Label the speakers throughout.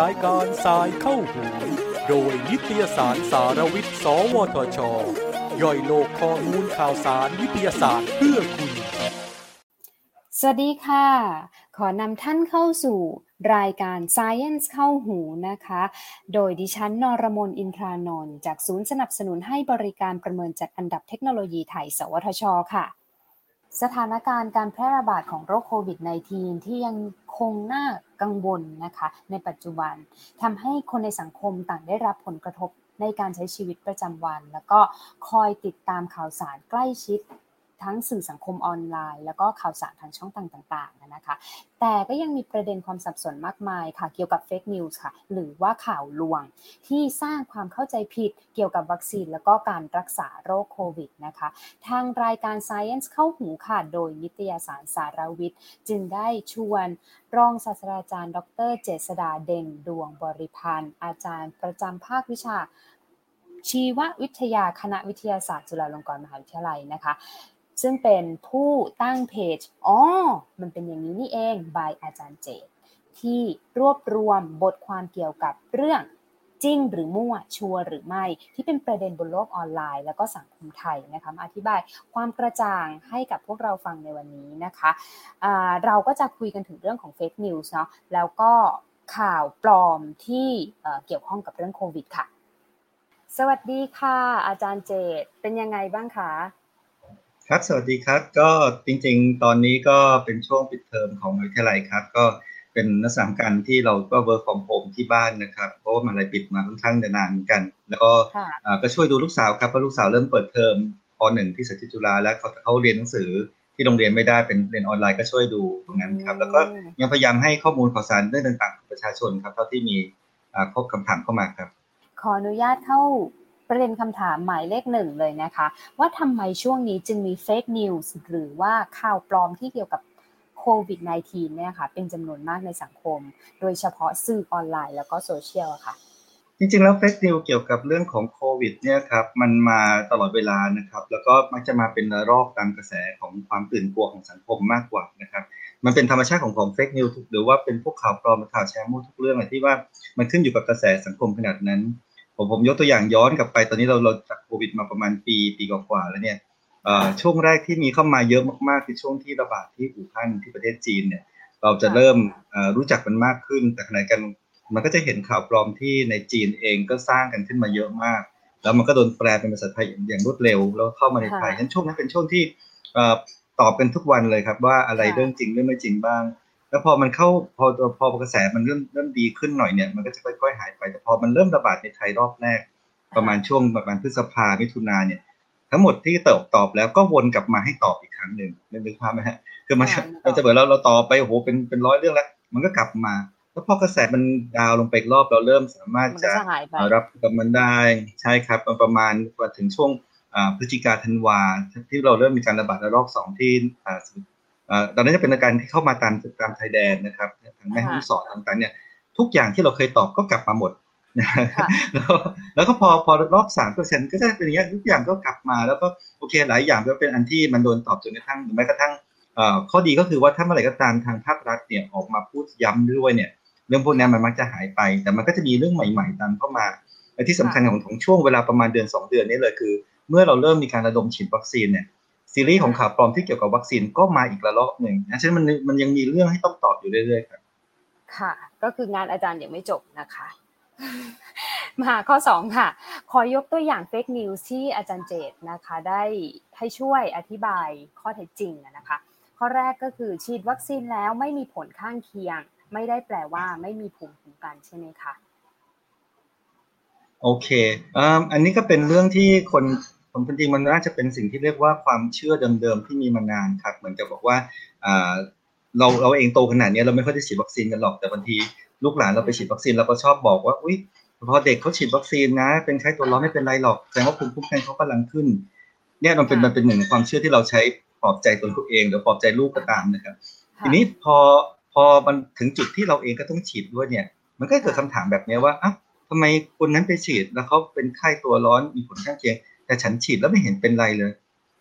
Speaker 1: รายการสายเข้าหูโดยนิตยสารสารวิทย์ สวทช ย่อยโลกข้อมูลข่าวสารวิทยาศาสตร์เพื่อคุณ
Speaker 2: สวัสดีค่ะ ขอนำท่านเข้าสู่รายการ Science เข้าหูนะคะ โดยดิฉันนรมนอินทรานนท์จากศูนย์สนับสนุนให้บริการประเมินจัดอันดับเทคโนโลยีไทย สวทช ค่ะ สถานการณ์การแพร่ระบาดของโรคโควิด -19 ที่ยังคงน่ากังวลนะคะในปัจจุบันทำให้คนในสังคมต่างได้รับผลกระทบในการใช้ชีวิตประจำวัน แล้วก็คอยติดตามข่าวสารใกล้ชิด ทั้งสื่อสังคมออนไลน์ แล้วก็ข่าวสารทางช่องทางต่างๆนะคะ แต่ก็ยังมีประเด็นความสับสนมากมายค่ะ เกี่ยวกับ fake news ค่ะ หรือว่าข่าวลวง ที่สร้างความเข้าใจผิดเกี่ยวกับวัคซีน แล้วก็การรักษาโรคโควิดนะคะ ทางรายการ Science เข้าหูค่ะ โดยนิตยสารสารวิทย์ จึงได้ชวนรองศาสตราจารย์ ดร เจษดาเด่นดวงบริพันธ์ อาจารย์ประจำภาควิชาชีววิทยาคณะวิทยาศาสตร์จุฬาลงกรณ์มหาวิทยาลัยนะคะ ซึ่งเป็นผู้ตั้งเพจอ๋อมันเป็นอย่างนี้นี่เองบายอาจารย์เจตที่รวบรวมบทความเกี่ยวกับเรื่องจริงหรือมั่วชัวร์หรือไม่ ที่เป็นประเด็นบนโลกออนไลน์ แล้วก็สังคมไทยนะคะมาอธิบายความกระจ่างให้กับพวกเราฟังในวันนี้นะคะะเราก็จะคุยกันถึงเรื่องของเฟกนิวส์เนาะแล้วก็ข่าวปลอมที่เกี่ยวข้องกับเรื่องโควิดค่ะ สวัสดีค่ะ อาจารย์เจตเป็นยังไงบ้างคะ
Speaker 3: ครับ สวัสดีครับ ก็จริงๆ ตอนนี้ก็เป็นช่วงปิดเทอมของวิทยาลัยครับ ก็เป็นนักศึกษาการที่เราก็ work from home ที่บ้านนะครับ เพราะว่ามันอะไรปิดมาค่อนข้างนานเหมือนกัน แล้วก็ก็ช่วยดูลูกสาวครับ เพราะลูกสาวเริ่มเปิดเทอมปหนึ่งที่สถิตจุฬาแล้วเขาเขาเรียนหนังสือที่โรงเรียนไม่ได้เป็นเรียนออนไลน์ก็ช่วยดูตรงนั้นครับ แล้วก็ยังพยายามให้ข้อมูลข่าวสารเรื่องต่างๆของประชาชนครับเท่าที่มีครบคำถามเข้ามาครับ
Speaker 2: ขออนุญาตเข้า ประเด็นคำถามหมายเลขหนึ่งเลยนะคะ ว่าทำไมช่วงนี้จึงมีเฟกนิวส์หรือว่าข่าวปลอมที่เกี่ยวกับโควิด -19 เนี่ยค่ะเป็นจำนวนมากในสังคม โดยเฉพาะสื่อออนไลน์แล้วก็โซเชียลค่ะ
Speaker 3: จริงๆแล้วเฟกนิวเกี่ยวกับเรื่องของโควิดเนี่ยครับมันมาตลอดเวลานะครับ แล้วก็มักจะมาเป็นระลอกตามกระแสของความตื่นกลัวของสังคมมากกว่านะครับมันเป็นธรรมชาติของของเฟกนิวหรือว่าเป็นพวกข่าวปลอมข่าวแชร์มั่วทุกเรื่องอะไรที่ว่ามันขึ้นอยู่กับกระแสสังคมขนาดนั้น ผมผมยกตัวอย่างย้อนกลับไป ตอนนี้เราเราจากโควิดมาประมาณปีปีกว่าๆแล้วเนี่ยช่วงแรกที่มีเข้ามาเยอะมากๆคือช่วงที่ระบาดที่อู่ฮั่นที่ประเทศจีนเนี่ยเราจะเริ่มรู้จักมันมากขึ้น แต่ขณะกันมันก็จะเห็นข่าวปลอมที่ในจีนเองก็สร้างกันขึ้นมาเยอะมาก แล้วมันก็โดนแปลเป็นภาษาไทยอย่างรวดเร็ว แล้วเข้ามาในไทยฉะนั้นช่วงนั้นเป็นช่วงที่ตอบกันทุกวันเลยครับว่าอะไรเรื่องจริงเรื่องไม่จริงบ้าง แล้วพอมันเข้าพอพอกระแสมันเริ่มเริ่มดีขึ้นหน่อยเนี่ยมันก็จะค่อยๆหายไปแต่พอมันเริ่มระบาดในไทยรอบแรก ประมาณช่วงประมาณพฤษภามิถุนาเนี่ย ทั้งหมดที่ตอบตอบแล้วก็วนกลับมาให้ตอบอีกครั้งหนึ่งนึกภาพไหมฮะคือมันเราจะเบิดเราเราตอบไปโอ้โหเป็นเป็นร้อยเรื่องแล้ว มันก็กลับมา แล้วพอกระแสมันดาวลงไปรอบเราเริ่มสามารถจะรับกับมันได้ใช่ครับประมาณถึงช่วงพฤศจิกาธันวาที่เราเริ่มมีการระบาดระลอกสองที่ ตอนนั้นจะเป็นอาการที่เข้ามาตามตามไทยแดนนะครับทางแม่ฮ่องสอนต่างๆเนี่ยทุกอย่างที่เราเคยตอบก็กลับมาหมดแล้วแล้วก็พอพอรอบสามเปอร์เซ็นก็จะเป็นอย่างนี้ทุกอย่างก็กลับมา แล้วก็โอเคหลายอย่างก็เป็นอันที่มันโดนตอบจนกระทั่งแม้กระทั่งข้อดีก็คือว่าถ้าเมื่อไหร่ก็ตามทางภาครัฐเนี่ยออกมาพูดย้ำด้วยเนี่ย เรื่องพวกนี้มันมักจะหายไป แต่มันก็จะมีเรื่องใหม่ ๆ ตามเข้ามาและที่สำคัญของของช่วงเวลาประมาณเดือน 2 เดือนนี้เลยคือ เมื่อเราเริ่มมีการระดมฉีดวัคซีนเนี่ย ซีรีส์ของข่าวปลอมที่เกี่ยวกับวัคซีนก็มาอีกระลอกหนึ่งนะฉะนั้นมันมันยังมีเรื่องให้ต้องตอบอยู่เรื่อยๆครับ
Speaker 2: ค่ะ ก็คืองานอาจารย์ยังไม่จบนะคะ มาข้อ2ค่ะ ขอยกตัวอย่างเฟกนิวส์ที่อาจารย์เจตนะคะ ได้ให้ช่วยอธิบายข้อเท็จจริงนะคะ ข้อแรกก็คือฉีดวัคซีนแล้วไม่มีผลข้างเคียง ไม่ได้แปลว่าไม่มีภูมิคุ้มกันใช่ไหมคะ
Speaker 3: โอเคอันนี้ก็เป็นเรื่องที่คน ผมจริงมันน่าจะเป็นสิ่งที่เรียกว่าความเชื่อเดิมๆที่มีมานานครับเหมือนกับบอกว่าเราเราเองโตขนาดนี้เราไม่ค่อยได้ฉีดวัคซีนกันหรอกแต่บางทีลูกหลานเราไปฉีดวัคซีนเราก็ชอบบอกว่าอุ้ยพอเด็กเขาฉีดวัคซีนนะ เป็นไข้ตัวร้อนไม่เป็นไรหรอกแสดงว่าภูมิคุ้มกันเขากำลังขึ้น เนี่ยมันเป็นมันเป็นหนึ่งความเชื่อที่เราใช้ปลอบใจตนเขาเองหรือปลอบใจลูกก็ตามนะครับ ทีนี้พอพอมันถึงจุดที่เราเองก็ต้องฉีดด้วยเนี่ย มันก็เกิดคำถามแบบนี้ว่าอะทำไมคนนั้นไปฉีดแล้วเขาเป็นไข้ตัวร้อนมีผลข้างเคียง แต่ฉันฉีดแล้วไม่เห็นเป็นไรเลย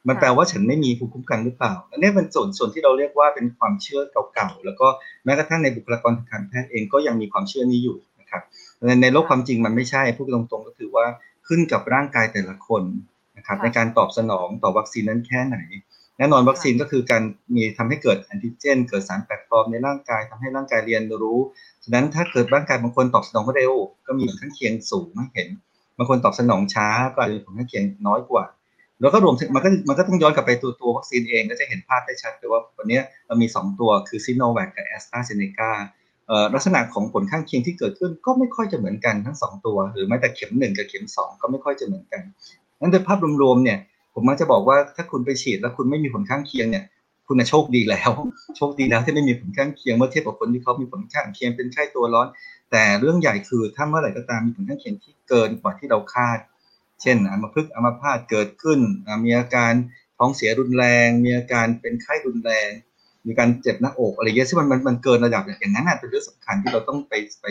Speaker 3: มันแปลว่าฉันไม่มีภูมิคุ้มกันหรือเปล่าอันนี้เป็นส่วนส่วนที่เราเรียกว่าเป็นความเชื่อเก่าๆแล้วก็แม้กระทั่งในบุคลากรทางการแพทย์เองก็ยังมีความเชื่อนี้อยู่นะครับในในโลกความจริงมันไม่ใช่พูดตรงๆ ก็คือว่าขึ้นกับร่างกายแต่ละคนนะครับในการตอบสนองต่อวัคซีนนั้นแค่ไหนแน่นอนวัคซีนก็คือการมีทำให้เกิดแอนติเจน เกิดสารแปลกปลอมในร่างกายทำให้ร่างกายเรียนรู้ ฉะนั้นถ้าเกิดร่างกายบางคนตอบสนองเร็วก็มีผลข้างเคียงสูงไม่เห็น บางคนตอบสนองช้าก็อาจจะมีผลข้างเคียงน้อยกว่า แล้วก็รวมถึงมันก็มันก็ต้องย้อนกลับไปตัวตัววัคซีนเองก็จะเห็นภาพได้ชัดเลยว่าวันนี้เรามี 2 ตัวคือซิโนแวคกับแอสตราเซเนกาลักษณะของผลข้างเคียงที่เกิดขึ้นก็ไม่ค่อยจะเหมือนกันทั้ง 2 ตัว หรือแม้แต่เข็ม 1 กับเข็ม 2 ก็ไม่ค่อยจะเหมือนกันนั้นโดยภาพรวมๆเนี่ยผมมักจะบอกว่าถ้าคุณไปฉีดแล้วคุณไม่มีผลข้างเคียงเนี่ย คุณโชคดีแล้ว โชคดีแล้วที่ไม่มีผลข้างเคียงเมื่อเทียบกับคนที่เขามีผลข้างเคียงเป็นไข้ตัวร้อน แต่เรื่องใหญ่คือถ้าเมื่อไหร่ก็ตามมีผลข้างเคียงที่เกินกว่าที่เราคาด เช่นอัมพฤกษ์อัมพาตเกิดขึ้น มีอาการท้องเสียรุนแรง มีอาการเป็นไข้รุนแรง มีการเจ็บหน้าอกอะไรเงี้ยซึ่งมันมันมันเกินระดับอย่างนั้นเป็นเรื่องสำคัญที่เราต้องไปไป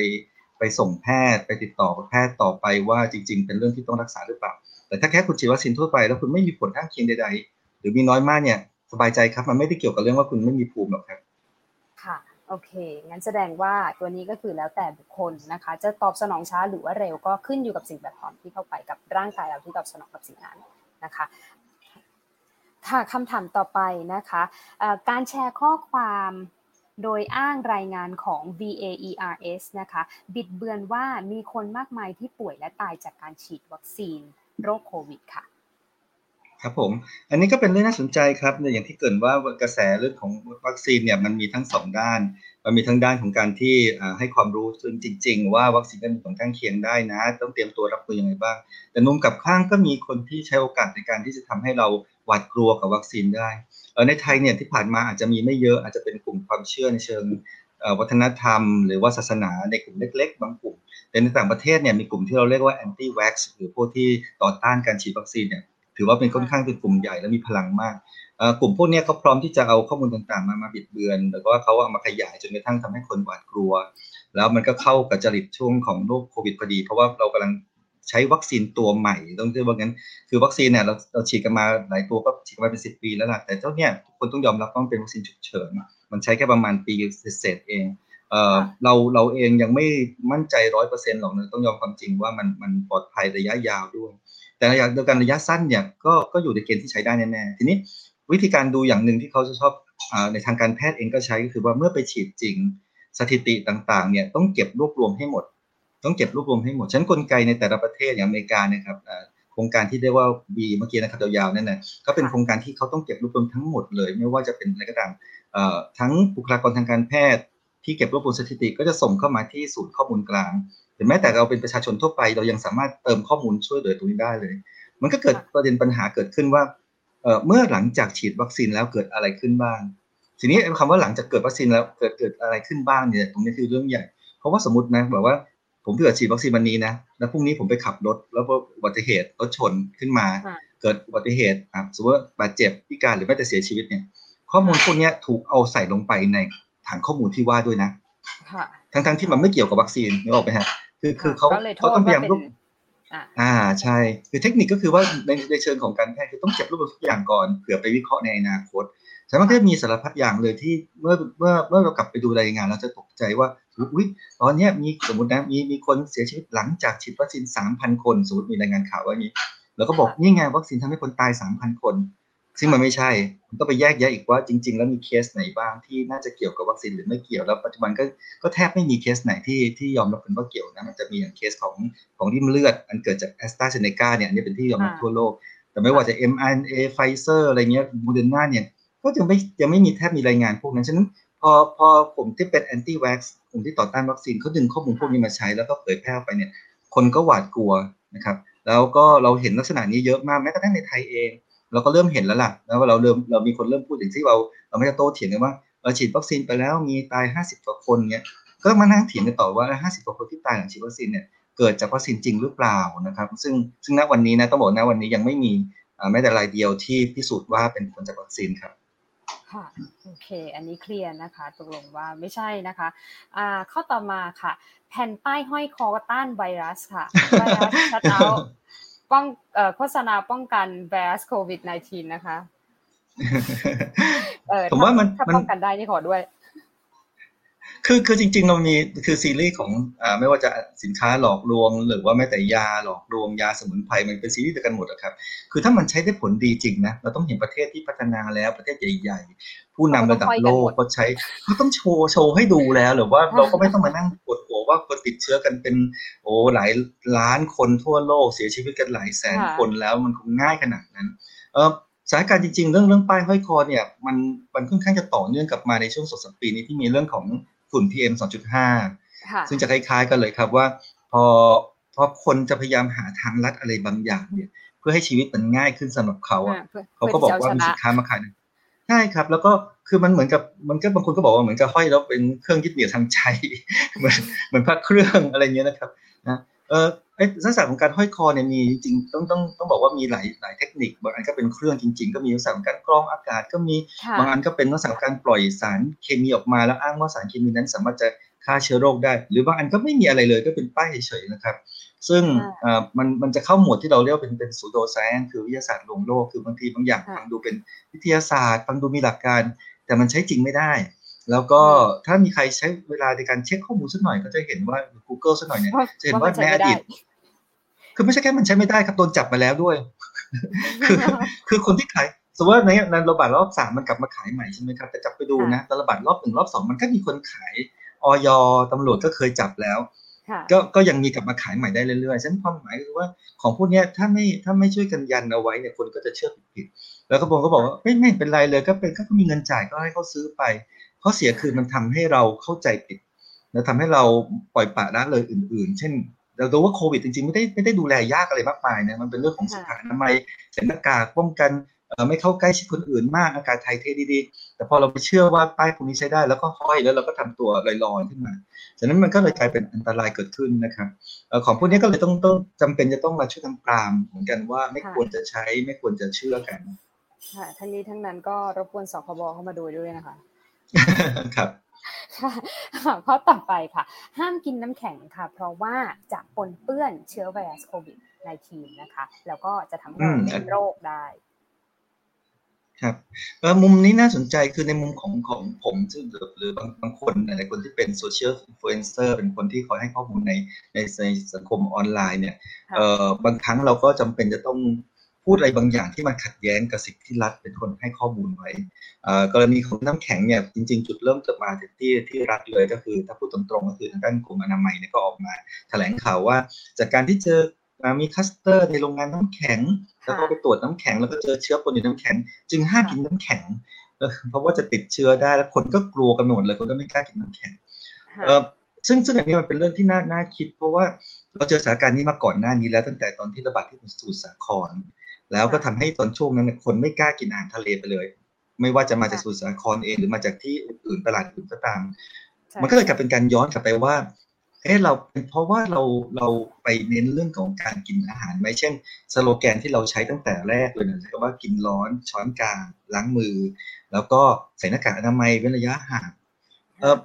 Speaker 3: ไปส่งแพทย์ไปติดต่อกับแพทย์ต่อไปว่าจริง ๆ เป็นเรื่องที่ต้องรักษาหรือเปล่า แต่ถ้าแค่คุณฉีดวัคซีนทั่วไปแล้วคุณไม่มีผลข้างเคียงใด ๆ หรือมีน้อยมากเนี่ย สบายใจครับ มันไม่ได้เกี่ยวกับเรื่องว่าคุณไม่มีภูมิหรอกครับ
Speaker 2: ค่ะ โอเค งั้นแสดงว่าตัวนี้ก็คือแล้วแต่บุคคลนะคะ จะตอบสนองช้าหรือว่าเร็วก็ขึ้นอยู่กับสิ่งแวดล้อมที่เข้าไปกับร่างกายเราที่ตอบสนองกับสิ่งนั้นนะคะค่ะคำถามต่อไปนะคะการแชร์ข้อความโดยอ้างรายงานของ VAERS นะคะ บิดเบือนว่ามีคนมากมายที่ป่วยและตายจากการฉีดวัคซีนโรคโควิดค่ะ
Speaker 3: ครับผม อันนี้ก็เป็นเรื่องน่าสนใจครับอย่างที่เกิดว่ากระแสเรื่องของวัคซีนเนี่ยมันมีทั้งสองด้าน มันมีทั้งด้านของการที่ให้ความรู้ซึ่งจริง ๆ ว่าวัคซีนนั้นมีผลข้างเคียงได้นะ ต้องเตรียมตัวรับมือยังไงบ้าง แต่นุมกับข้างก็มีคนที่ใช้โอกาสในการที่จะทำให้เราหวาดกลัวกับวัคซีนได้ในไทยเนี่ยที่ผ่านมาอาจจะมีไม่เยอะอาจจะเป็นกลุ่มความเชื่อในเชิงวัฒนธรรม หรือว่าศาสนาในกลุ่มเล็ก ๆ บางกลุ่มแต่ในต่างประเทศเนี่ยมีกลุ่มที่เราเรียกว่า anti vax หรือพวกที่ต่อต้านการฉีดวัคซีนเนี่ย ถือว่าเป็นค่อนข้างเป็นกลุ่มใหญ่และมีพลังมากกลุ่มพวกนี้เขาพร้อมที่จะเอาข้อมูลต่างๆ มามาบิดเบือนแล้วก็เขาเอามาขยายจนกระทั่งทำให้คนหวาดกลัว แล้วมันก็เข้ากับจริตช่วงของโรคโควิดพอดี เพราะว่าเรากำลังใช้วัคซีนตัวใหม่ต้องเรียกว่างั้น คือวัคซีนเนี่ยเราเราฉีดกันมาหลายตัวก็ฉีดกันมาเป็นสิบปีแล้วล่ะแต่เจ้าเนี่ยทุกคนต้องยอมรับว่ามันเป็นวัคซีนฉุกเฉินมันใช้แค่ประมาณปีเศษเองเออเราเราเองยังไม่มั่นใจร้อยเปอร์เซ็นต์หรอกนะต้องยอมความจริงว่ามันมันปลอดภัยระยะยาวด้วย แต่ระยะเดียวกันระยะสั้นเนี่ยก็ก็อยู่ในเกณฑ์ที่ใช้ได้แน่ๆทีนี้วิธีการดูอย่างหนึ่งที่เขาจะชอบอในทางการแพทย์เองก็ใช้ก็คือว่าเมื่อไปฉีดจริงสถิติต่างๆเนี่ยต้องเก็บรวบรวมให้หมด ต้องเก็บรวบรวมให้หมดฉันนกลไกในแต่ละประเทศอย่างอเมริกานะครับโครงการที่เรียกว่า B เมื่อกี้นะครับยาวๆนั่นนะก็เป็นโครงการที่เขาต้องเก็บรวบรวมทั้งหมดเลย ไม่ว่าจะเป็นอะไรก็ตามทั้งบุคลากรทางการแพทย์ที่เก็บรวบรวมสถิติก็จะส่งเข้ามาที่ศูนย์ข้อมูลกลาง รือแม้แต่เราเป็นประชาชนทั่วไป เรายังสามารถเติมข้อมูลช่วยเหลือตรงนี้ได้เลย มันก็เกิดประเด็นปัญหาเกิดขึ้นว่าเมื่อหลังจากฉีดวัคซีนแล้วเกิดอะไรขึ้นบ้าง ทีนี้คำว่าหลังจากเกิดวัคซีนแล้วเกิดเกิดอะไรขึ้นบ้างเนี่ยตรงนี้คือเรื่องใหญ่ เพราะว่าสมมตินะบอกว่าผมเกิดฉีดวัคซีนวันนี้นะแล้วพรุ่งนี้ผมไปขับรถแล้วอุบัติเหตุรถชนขึ้นมา เกิดอุบัติเหตุอะสมมติว่าบาดเจ็บพิการหรือแม้แต่เสียชีวิตเนี่ย ข้อมูลพวกนี้ถูกเอาใส่ลงไปในฐานข้อมูลที่ว่าด้วยนะทั้งทั้งที่มันไม่เกี่ยวกับวัคซีนนึกออกไหมฮะ คือคือเขาเขาต้องพยายามรวบอ่าใช่ คือเทคนิคก็คือว่าในในเชิงของการแพทย์คือต้องเก็บรวบรวมทุกอย่างก่อนเผื่อไปวิเคราะห์ในอนาคตแต่มันก็มีสารพัดอย่างเลยที่เมื่อเมื่อเมื่อเรากลับไปดูรายงานเราจะตกใจว่าอุ้ยตอนนี้มีสมมตินะมีมีคนเสียชีวิตหลังจากฉีดวัคซีนสามพันคน สมมติมีรายงานข่าวว่านี้ แล้วก็บอกนี่ไงวัคซีนทำให้คนตายสามพันคน ซึ่งมันไม่ใช่มันต้องไปแยกแยะอีกว่าจริง ๆ แล้วมีเคสไหนบ้างที่น่าจะเกี่ยวกับวัคซีนหรือไม่เกี่ยวแล้วปัจจุบันก็ก็แทบไม่มีเคสไหนที่ที่ยอมรับเป็นว่าเกี่ยวนะมันจะมีอย่างเคสของของลิ่มเลือด อันเกิดจากแอสตราเซเนกาเนี่ยอันนี้เป็นที่ยอมรับทั่วโลก แต่ไม่ว่าจะ mRNA ไฟเซอร์อะไรเงี้ยโมเดอร์นาเนี่ยก็ยังไม่ยังไม่มีแทบมีรายงานพวกนั้นฉะนั้นพอพอกลุ่มที่เป็น anti-vax กลุ่มที่ต่อต้านวัคซีนเขาดึงข้อมูลพวกนี้มาใช้แล้วก็เผยแพร่ไปเนี่ยคนก็หวาดกลัวนะครับแล้วก็เราเห็นลักษณะนี้เยอะมากแม้กระทั่งในไทยเอง เราก็เริ่มเห็นแล้วล่ะแล้วว่าเราเริ่มเรามีคนเริ่มพูดถึงที่เราเราไม่จะโต้เถียงกันว่าเราฉีดวัคซีนไปแล้วมีตาย 50กว่าคนเนี้ยก็มานั่งเถียงกันต่อว่า 50กว่าคนที่ตายหลังฉีดวัคซีนเนี่ยเกิดจากวัคซีนจริงหรือเปล่านะครับ ซึ่งซึ่งณวันนี้นะต้องบอกนะวันนี้ยังไม่มีแม้แต่รายเดียวที่พิสูจน์ว่าเป็นผลจากวัคซีนครับ
Speaker 2: ค่ะโอเค อันนี้เคลียร์นะคะตกลงว่าไม่ใช่นะคะอ่าข้อต่อมาค่ะ แผ่นป้ายห้อยคอต้านไวรัสค่ะไวรัสชัดเอา ป้องโฆษณาป้องกันแวสโควิด -19 นะคะ
Speaker 3: ผมว่ามัน
Speaker 2: ถ้าป้องกันได้นี่ขอด้วย
Speaker 3: คือคือจริงๆเรามีคือซีรีส์ของอ่าไม่ว่าจะสินค้าหลอกลวง หรือว่าแม้แต่ยาหลอกลวงยาสมุนไพรมันเป็นซีรีส์เดียวกันหมดอะครับ คือถ้ามันใช้ได้ผลดีจริงนะเราต้องเห็นประเทศที่พัฒนาแล้วประเทศใหญ่ ๆ ผู้นำระดับโลกก็ใช้เขาต้องโชว์โชว์ให้ดูแล้ว หรือว่าเราก็ไม่ต้องมานั่งปวดหั วว่าคนติดเชื้อกันเป็น โอ้หลายล้านคนทั่วโลกเสียชีวิตกันหลายแสนคนแล้วมันคงง่ายขนาดนั้น เออสถานการณ์จริงๆ เรื่องเรื่องป้ายห้อยคอเนี่ยมันมันค่อนข้างจะต่อเนื่องกับมาในช่วงสดสัปปีนี้ที่มีเรื่องของฝุ่น PM 2.5 ซึ่งจะคล้ายๆกันเลยครับว่า พอพอคนจะพยายามหาทางลัดอะไรบางอย่างเนี่ย เพื่อให้ชีวิตมันง่ายขึ้นสำหรับเขาอะเขาก็บอกว่ามีสินค้ามาขายใช่ครับ แล้วก็ คือมันเหมือนกับมันก็บางคนก็บอกว่าเหมือนกับห้อยแล้วเป็นเครื่องยึดเหนี่ยวทางใจเหมือนเหมือนพระเครื่องอะไรเงี้ยนะครับนะเออไอ้ลักษณะของการห้อยคอเนี่ยมีจริงต้องต้องต้องบอกว่ามีหลายหลายเทคนิคบางอันก็เป็นเครื่องจริง ๆ ก็มีลักษณะของการกรองอากาศก็มีบางอันก็เป็นลักษณะของการปล่อยสารเคมีออกมาแล้วอ้างว่าสารเคมีนั้นสามารถจะฆ่าเชื้อโรคได้ หรือบางอันก็ไม่มีอะไรเลยก็เป็นป้ายเฉยๆนะครับ ซึ่งมันมันจะเข้าหมวดที่เราเรียกเป็นเป็นสูโดไซน์คือวิทยาศาสตร์ลวงโลกคือบางทีบางอย่างฟังดูเป็นวิทยาศาสตร์ฟังดูมีหลักการ แต่มันใช้จริงไม่ได้ แล้วก็ถ้ามีใครใช้เวลาในการเช็คข้อมูลสักหน่อยก็จะเห็นว่า Google สักหน่อยเนี่ยจะเห็นว่าในอดีตคือไม่ใช่แค่มันใช้ไม่ได้ครับโดนจับมาแล้วด้วย คือคือคนที่ขายสมมติว่าในในระบาดรอบสามมันกลับมาขายใหม่ใช่ไหมครับแต่จับไปดูนะระบาดรอบหนึ่งรอบสองมันก็มีคนขายออยตำรวจก็เคยจับแล้วก็ก็ยังมีกลับมาขายใหม่ได้เรื่อยๆฉะนั้นความหมายคือว่าของพวกนี้ถ้าไม่ถ้าไม่ช่วยกันยันเอาไว้เนี่ยคนก็จะเชื่อผิดๆ แล้วก็บงก็บอกว่าไม่ไม่เป็นไรเลยก็เป็นก็มีเงินจ่ายก็ให้เขาซื้อไปข้อเสียคือมันทำให้เราเข้าใจผิดแล้วทำให้เราปล่อยปละละเลยอื่น ๆ เช่น เราดูว่าโควิดจริงๆไม่ได้ไม่ได้ดูแลยากอะไรมากมายนะมันเป็นเรื่องของสุขอนามัยใส่หน้ากากป้องกันไม่เข้าใกล้ชิดคนอื่นมากอากาศไทยเทดีๆ แต่พอเราไปเชื่อว่าป้ายพวกนี้ใช้ได้แล้วก็ห้อยแล้วเราก็ทำตัวลอยๆขึ้นมาฉะนั้นมันก็เลยกลายเป็นอันตรายเกิดขึ้นนะครับของพวกนี้ก็เลยต้องต้องจำเป็นจะต้องมาช่วยกันปรามเหมือนกันว่าไม่ควรจะใช้ไม่ควรจะเชื่อกัน
Speaker 2: ค่ะทั้งนี้ทั้งนั้นก็รบกวนสคบเข้ามาดูด้วยนะคะ
Speaker 3: ครับ
Speaker 2: ข้อต่อไปค่ะ ห้ามกินน้ำแข็งค่ะ เพราะว่าจะปนเปื้อนเชื้อไวรัสโควิด -19 นะคะ แล้วก็จะทำให้เป็นโรคได้
Speaker 3: ครับเออมุมนี้น่าสนใจคือในมุมของของผมซึ่งหรือบางบางคนหลายคนที่เป็น social influencer เป็นคนที่คอยให้ข้อมูลในในในสังคมออนไลน์เนี่ยเออบางครั้งเราก็จำเป็นจะต้อง พูดอะไรบางอย่างที่มันขัดแย้งกับสิ่งที่รัฐเป็นคนให้ข้อมูลไว้กรณีของน้ำแข็งเนี่ยจริง ๆ จุดเริ่มเกิดมาจากที่ที่รัฐเลยก็คือ ถ้าพูดตรงๆก็คือทางด้านกรมอนามัยเนี่ยก็ออกมาแถลงข่าวว่า จากการที่เจอมีคัสเตอร์ในโรงงานน้ำแข็ง แล้วก็ไปตรวจน้ำแข็งแล้วก็เจอเชื้อปนอยู่น้ำแข็ง จึงห้ามกินน้ำแข็งเพราะว่าจะติดเชื้อได้แล้วคนก็กลัวกันหมดเลยคนก็ไม่กล้ากินน้ำแข็งซึ่งซึ่งอันนี้มันเป็นเรื่องที่น่าน่าคิด เพราะว่าเราเจอสถานการณ์นี้มาก่อนหน้านี้แล้วตั้งแต่ตอนที่ระบาดที่สมุทรสาคร แล้วก็ทำให้ตอนช่วงนั้นคนไม่กล้ากินอาหารทะเลไปเลย ไม่ว่าจะมาจากสุสานครเองหรือมาจากที่อื่นตลาดอื่นก็ตาม มันก็เลยกลายเป็นการย้อนกลับไปว่าเอ๊ะเราเป็นเพราะว่าเราเราไปเน้นเรื่องของการกินอาหารไหมเช่น สโลแกนที่เราใช้ตั้งแต่แรกเลยนะว่ากินร้อนช้อนกลางล้างมือ แล้วก็ใส่หน้ากากอนามัยเว้นระยะห่างเออ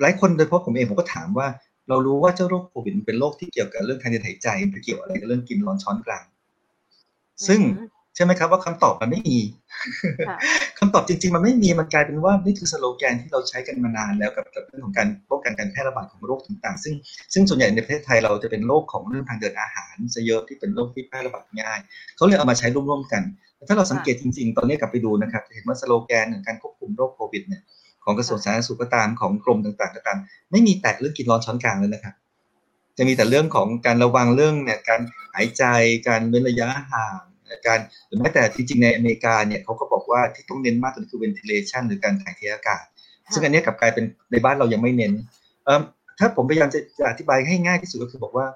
Speaker 3: หลายคนโดยเฉพาะผมเองผมก็ถามว่า เรารู้ว่าเจ้าโรคโควิดเป็นโรคที่เกี่ยวกับเรื่องการเดินหายใจไปเกี่ยวอะไรกับเรื่องกินร้อนช้อนกลาง ซึ่งใช่ไหมครับว่าคำตอบมันไม่มีคำตอบจริง ๆ มันไม่มีมันกลายเป็นว่านี่คือสโลแกนที่เราใช้กันมานานแล้วกับเรื่องของการป้องกันการแพร่ระบาดของโรคต่างๆ ซึ่งซึ่งส่วนใหญ่ในประเทศไทยเราจะเป็นโรคของเรื่องทางเดินอาหารจะเยอะที่เป็นโรคที่แพร่ระบาดง่ายเขาเลยเอามาใช้ร่วมๆกัน ถ้าเราสังเกตจริง ๆ ตอนนี้กลับไปดูนะครับจะเห็นว่าสโลแกนของการควบคุมโรคโควิดเนี่ยของกระทรวงสาธารณสุขก็ตามของกรมต่างๆก็ตาม ไม่มีแตะเรื่องกินร้อนช้อนกลางเลยนะครับ จะมีแต่เรื่องของการระวังเรื่องเนี่ยการหายใจการเว้นระยะห่างการหรือแม้แต่จริงๆในอเมริกาเนี่ยเขาก็บอกว่าที่ต้องเน้นมากก็คือ ventilation หรือการถ่ายเทอากาศ ซึ่งอันนี้กลับกลายเป็นในบ้านเรายังไม่เน้นถ้าผมพยายามจะอธิบายให้ง่ายที่สุดก็คือบอกว่า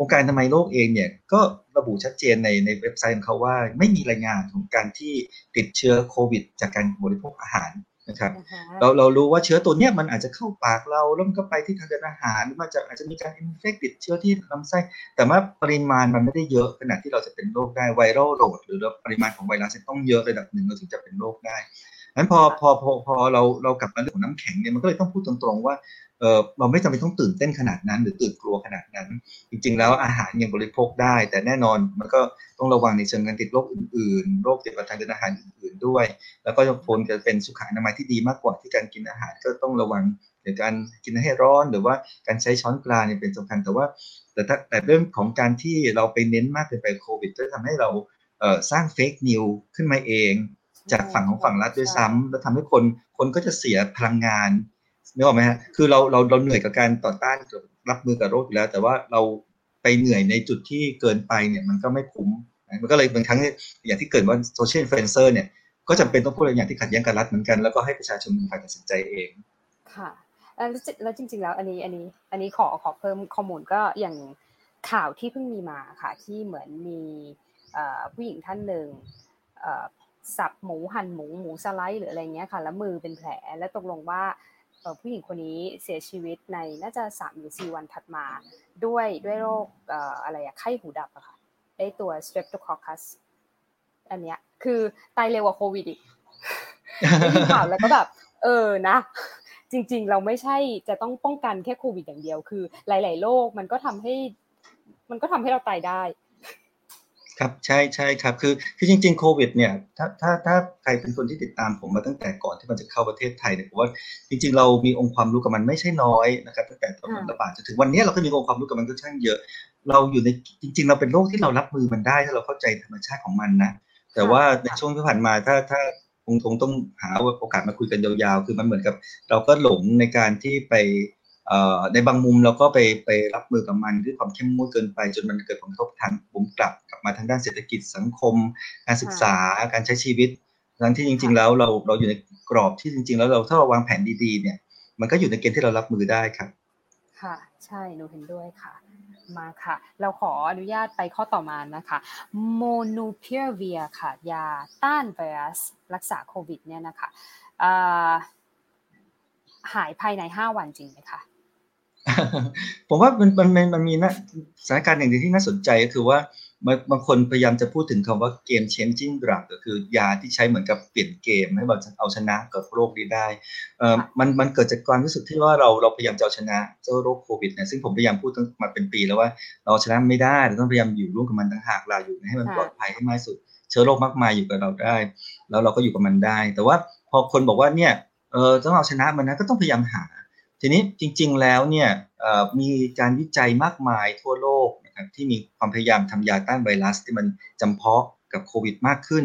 Speaker 3: องค์การทำไมโลกเองเนี่ยก็ระบุชัดเจนในในเว็บไซต์ของเขาว่า ไม่มีรายงานของการที่ติดเชื้อโควิด จากการบริโภคอาหาร นะครับเราเรารู้ว่าเชื้อตัวเนี้ยมันอาจจะเข้าปากเราแล้วมันก็ไปที่ทางเดินอาหารมันจะอาจจะมีการอินเฟกติดเชื้อที่ลำไส้ แต่ว่าปริมาณมันไม่ได้เยอะขนาดที่เราจะเป็นโรคได้ไวรัลโหลดหรือปริมาณของไวรัสต้องเยอะระดับหนึ่งเราถึงจะเป็นโรคได้ งั้นพอพอพอพอเราเรากลับมาเรื่องของน้ำแข็งเนี่ยมันก็เลยต้องพูดตรงๆว่าเออเราไม่จำเป็นต้องตื่นเต้นขนาดนั้น หรือตื่นกลัวขนาดนั้น จริง ๆ แล้วอาหารยังบริโภคได้ แต่แน่นอนมันก็ต้องระวังในเชิงการติดโรคอื่นๆโรคติดประทางเดินอาหารอื่น ๆด้วย แล้วก็จะพ้นจะเป็นสุขอนามัยที่ดีมากกว่าที่การกินอาหารก็ต้องระวังในการกินให้ร้อนหรือว่าการใช้ช้อนกลางเนี่ยเป็นสำคัญแต่ว่าแต่ถ้าแต่เรื่องของการที่เราไปเน้นมากเกินไปโควิดก็ทำให้เราสร้าง fake news ขึ้นมาเอง จากฝั่งของฝั่งรัฐด้วยซ้ำแล้วทำให้คนคนก็จะเสียพลังงานนึกออกไหมฮะคือเราเราเราเหนื่อยกับการต่อต้านรับมือกับโรคอยู่แล้ว แต่ว่าเราไปเหนื่อยในจุดที่เกินไปเนี่ยมันก็ไม่คุ้มมันก็เลยบางครั้งอย่างที่เกิดว่า social influencer เนี่ยก็จำเป็นต้องพูดอย่างที่ขัดแย้งกับรัฐเหมือนกันแล้วก็ให้ประชาชนมีฝ่ายตัดสินใจเอง
Speaker 2: ค่ะ แล้วจริงๆแล้วอันนี้อันนี้อันนี้ขอขอเพิ่มข้อมูลก็อย่างข่าวที่เพิ่งมีมาค่ะ ที่เหมือนมีผู้หญิงท่านหนึ่ง สับหมูหั่นหมูหมูสไลด์หรืออะไรเงี้ยค่ะ แล้วมือเป็นแผลและตกลงว่าผู้หญิงคนนี้เสียชีวิตในน่าจะสามหรือสี่วันถัดมา ด้วยด้วยโรคอะไรอะไข้หูดับอะค่ะไอตัว streptococcus อันเนี้ยคือตายเร็วกว่าโควิดอีกได้ยินข่าวแล้วก็แบบ เออนะ จริง ๆ เราไม่ใช่จะต้องป้องกันแค่โควิดอย่างเดียว คือ หลาย ๆ โรคมันก็ทำให้ มันก็ทำให้เราตายได้
Speaker 3: ครับใช่ใช่ครับคือคือจริง ๆ โควิดเนี่ยถ้าถ้าถ้าใครเป็นคนที่ติดตามผมมาตั้งแต่ก่อนที่มันจะเข้าประเทศไทยเนี่ยผมว่าจริง ๆ เรามีองค์ความรู้กับมันไม่ใช่น้อยนะครับตั้งแต่ตอนมันระบาดจนถึงวันนี้เราก็มีองค์ความรู้กับมันก็ช่างเยอะ เราอยู่ในจริง ๆ เราเป็นโรคที่เรารับมือมันได้ ถ้าเราเข้าใจธรรมชาติของมันนะแต่ว่าในช่วงที่ผ่านมาถ้าถ้าคงคงต้องหาโอกาสมาคุยกันยาวๆ คือมันเหมือนกับ เราก็หลงในการที่ไป ในบางมุมเราก็ไปไปรับมือกับมันด้วยความเข้มงวดเกินไป จนมันเกิดผลกระทบทางบุมกลับกลับมาทางด้านเศรษฐกิจสังคม การศึกษาการใช้ชีวิตนั้นที่จริง ๆ แล้วเราเราอยู่ในกรอบที่จริง ๆ แล้วเราถ้าเราวางแผนดีๆเนี่ย มันก็อยู่ในเกณฑ์ที่เรารับมือได้ครับ
Speaker 2: ค่ะ ใช่หนูเห็นด้วยค่ะมาค่ะ เราขออนุญาตไปข้อต่อมานะคะโมนูเพียเวียค่ะ ยาต้านไวรัสรักษาโควิดเนี่ยนะคะหายภายใน 5 วันจริงไหมคะ
Speaker 3: ผมว่ามันมันมันมีนะสถานการณ์อย่างที่น่าสนใจก็คือว่าบางคนพยายามจะพูดถึงคำว่าเกมเชนจิ้งดรักก็คือยาที่ใช้เหมือนกับเปลี่ยนเกมให้เราเอาชนะกับโรคนี้ได้เออมันมันเกิดจากความรู้สึกที่ว่าเราเราพยายามจะเอาชนะเจ้าโรคโควิดเนี่ยซึ่งผมพยายามพูดตั้งมาเป็นปีแล้วว่าเราชนะไม่ได้เราต้องพยายามอยู่ร่วมกับมันต่างหากเราอยู่ให้มันปลอดภัยให้มากสุด เชื้อโรคมากมายอยู่กับเราได้ แล้วเราก็อยู่กับมันได้ แต่ว่าพอคนบอกว่าเนี่ยเออต้องเอาชนะมันนะก็ต้องพยายามหา ทีนี้จริง ๆ แล้วเนี่ยมีการวิจัยมากมายทั่วโลกนะครับที่มีความพยายามทำยาต้านไวรัสที่มันจำเพาะกับโควิดมากขึ้น